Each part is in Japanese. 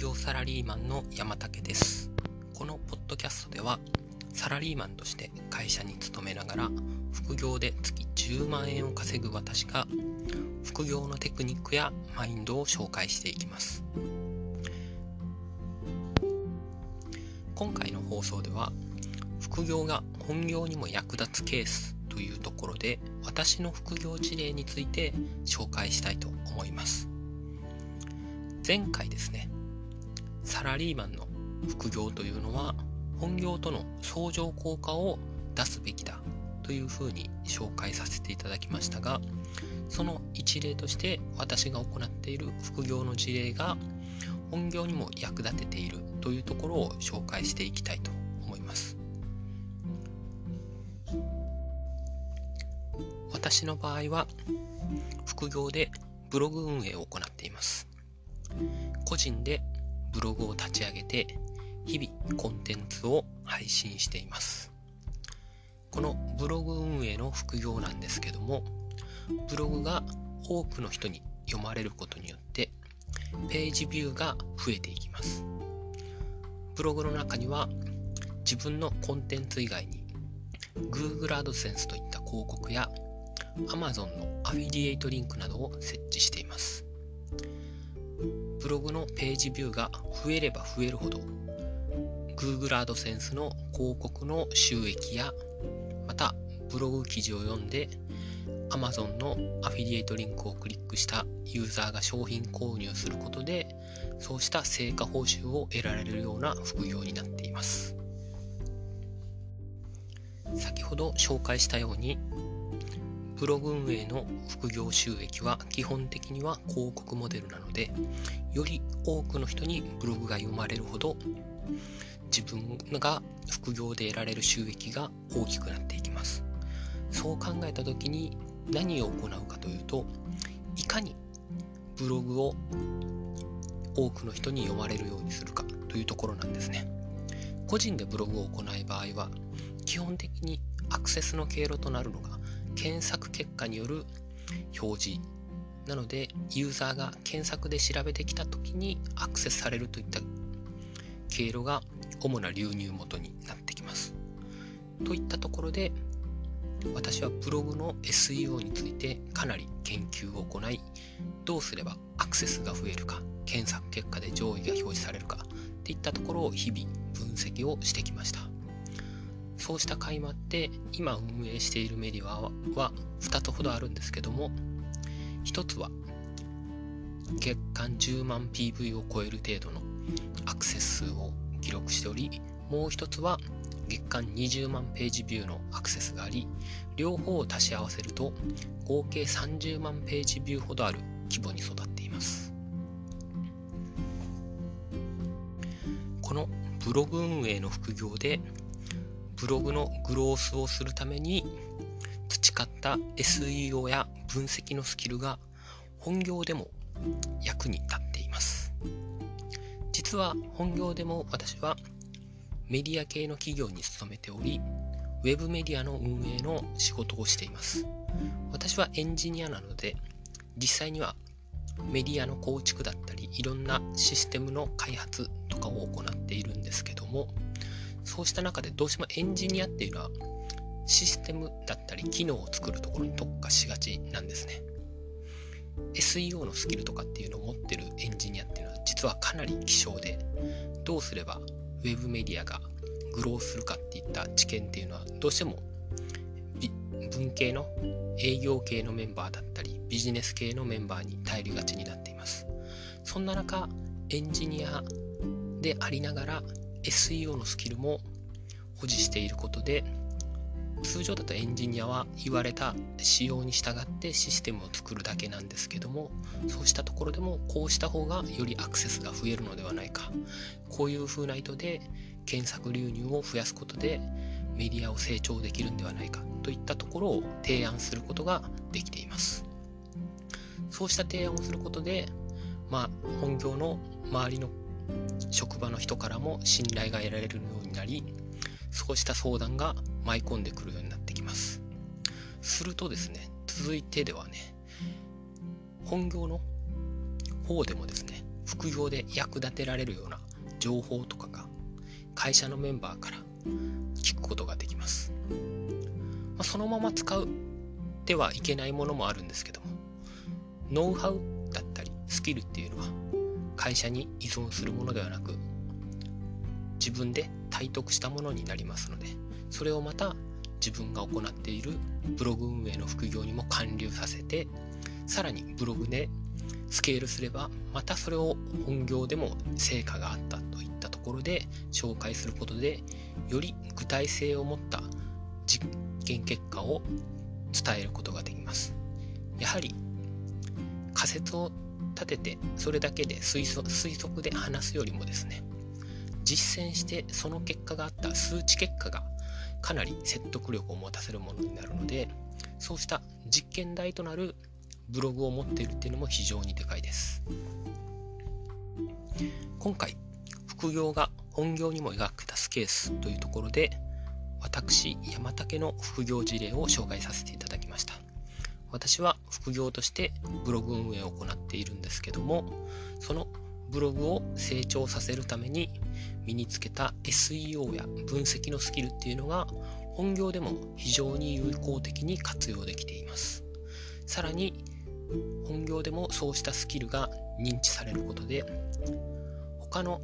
業サラリーマンの山竹です。このポッドキャストではサラリーマンとして会社に勤めながら副業で月10万円を稼ぐ私が副業のテクニックやマインドを紹介していきます。今回の放送では副業が本業にも役立つケースというところで私の副業事例について紹介したいと思います。前回ですねサラリーマンの副業というのは本業との相乗効果を出すべきだというふうに紹介させていただきましたがその一例として私が行っている副業の事例が本業にも役立てているというところを紹介していきたいと思います。私の場合は副業でブログ運営を行っています。個人でブログを立ち上げて日々コンテンツを配信しています。このブログ運営の副業なんですけどもブログが多くの人に読まれることによってページビューが増えていきます。ブログの中には自分のコンテンツ以外に Google AdSense といった広告や Amazon のアフィリエイトリンクなどを設置しています。ブログのページビューが増えれば増えるほど Google AdSense の広告の収益やまたブログ記事を読んで Amazon のアフィリエイトリンクをクリックしたユーザーが商品購入することでそうした成果報酬を得られるような副業になっています。先ほど紹介したようにブログ運営の副業収益は基本的には広告モデルなのでより多くの人にブログが読まれるほど自分が副業で得られる収益が大きくなっていきます。そう考えた時に何を行うかというといかにブログを多くの人に読まれるようにするかというところなんですね。個人でブログを行う場合は基本的にアクセスの経路となるのが検索結果による表示。なのでユーザーが検索で調べてきた時にアクセスされるといった経路が主な流入元になってきます。といったところで私はブログの SEO についてかなり研究を行いどうすればアクセスが増えるか検索結果で上位が表示されるかっていったところを日々分析をしてきました。そうした甲斐もあって今運営しているメディアは2つほどあるんですけども1つは月間10万 PV を超える程度のアクセス数を記録しておりもう1つは月間20万ページビューのアクセスがあり両方を足し合わせると合計30万ページビューほどある規模に育っています。このブログ運営の副業でブログのグロースをするために培った SEO や分析のスキルが本業でも役に立っています。実は本業でも私はメディア系の企業に勤めておりウェブメディアの運営の仕事をしています。私はエンジニアなので実際にはメディアの構築だったりいろんなシステムの開発とかを行っているんですけどもそうした中でどうしてもエンジニアっていうのはシステムだったり機能を作るところに特化しがちなんですね。SEO のスキルとかっていうのを持ってるエンジニアっていうのは実はかなり希少でどうすればウェブメディアがグローするかっていった知見っていうのはどうしても文系の営業系のメンバーだったりビジネス系のメンバーに頼りがちになっています。そんな中エンジニアでありながら SEO のスキルも保持していることで通常だとエンジニアは言われた仕様に従ってシステムを作るだけなんですけどもそうしたところでもこうした方がよりアクセスが増えるのではないか。こういう風な意図で検索流入を増やすことでメディアを成長できるんではないかといったところを提案することができています。そうした提案をすることでまあ本業の周りの職場の人からも信頼が得られるようになりそうした相談が舞い込んでくるようになってきますするとですね続いてではね本業の方でもですね副業で役立てられるような情報とかが会社のメンバーから聞くことができます。まあ、そのまま使うてはいけないものもあるんですけどもノウハウだったりスキルっていう会社に依存するものではなく自分で体得したものになりますのでそれをまた自分が行っているブログ運営の副業にも還流させてさらにブログでスケールすればまたそれを本業でも成果があったといったところで紹介することでより具体性を持った実験結果を伝えることができます。やはり仮説を立ててそれだけで推測で話すよりもですね実践してその結果があった数値結果がかなり説得力を持たせるものになるのでそうした実験台となるブログを持っているっていうのも非常にでかいです。今回副業が本業にも描けたスケースというところで私山竹の副業事例を紹介させていただきました私は副業としてブログ運営を行っているんですけどもそのブログを成長させるために身につけた SEO や分析のスキルっていうのが本業でも非常に有効的に活用できています。さらに本業でもそうしたスキルが認知されることで他の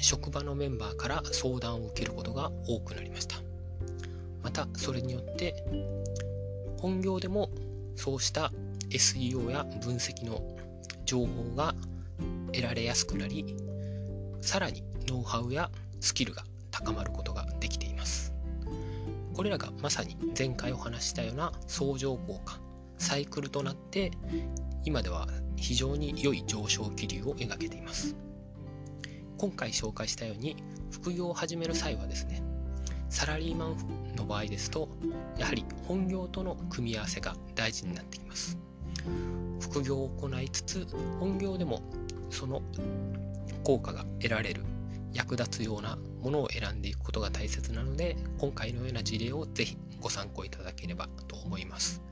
職場のメンバーから相談を受けることが多くなりました。またそれによって本業でもそうした SEO や分析の情報が得られやすくなりさらにノウハウやスキルが高まることができています。これらがまさに前回お話したような相乗効果サイクルとなって今では非常に良い上昇気流を描けています。今回紹介したように副業を始める際はですねサラリーマンの場合ですとやはり本業との組み合わせが大事になってきます。副業を行いつつ本業でもその効果が得られる役立つようなものを選んでいくことが大切なので今回のような事例をぜひご参考いただければと思います。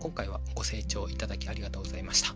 今回はご清聴いただきありがとうございました。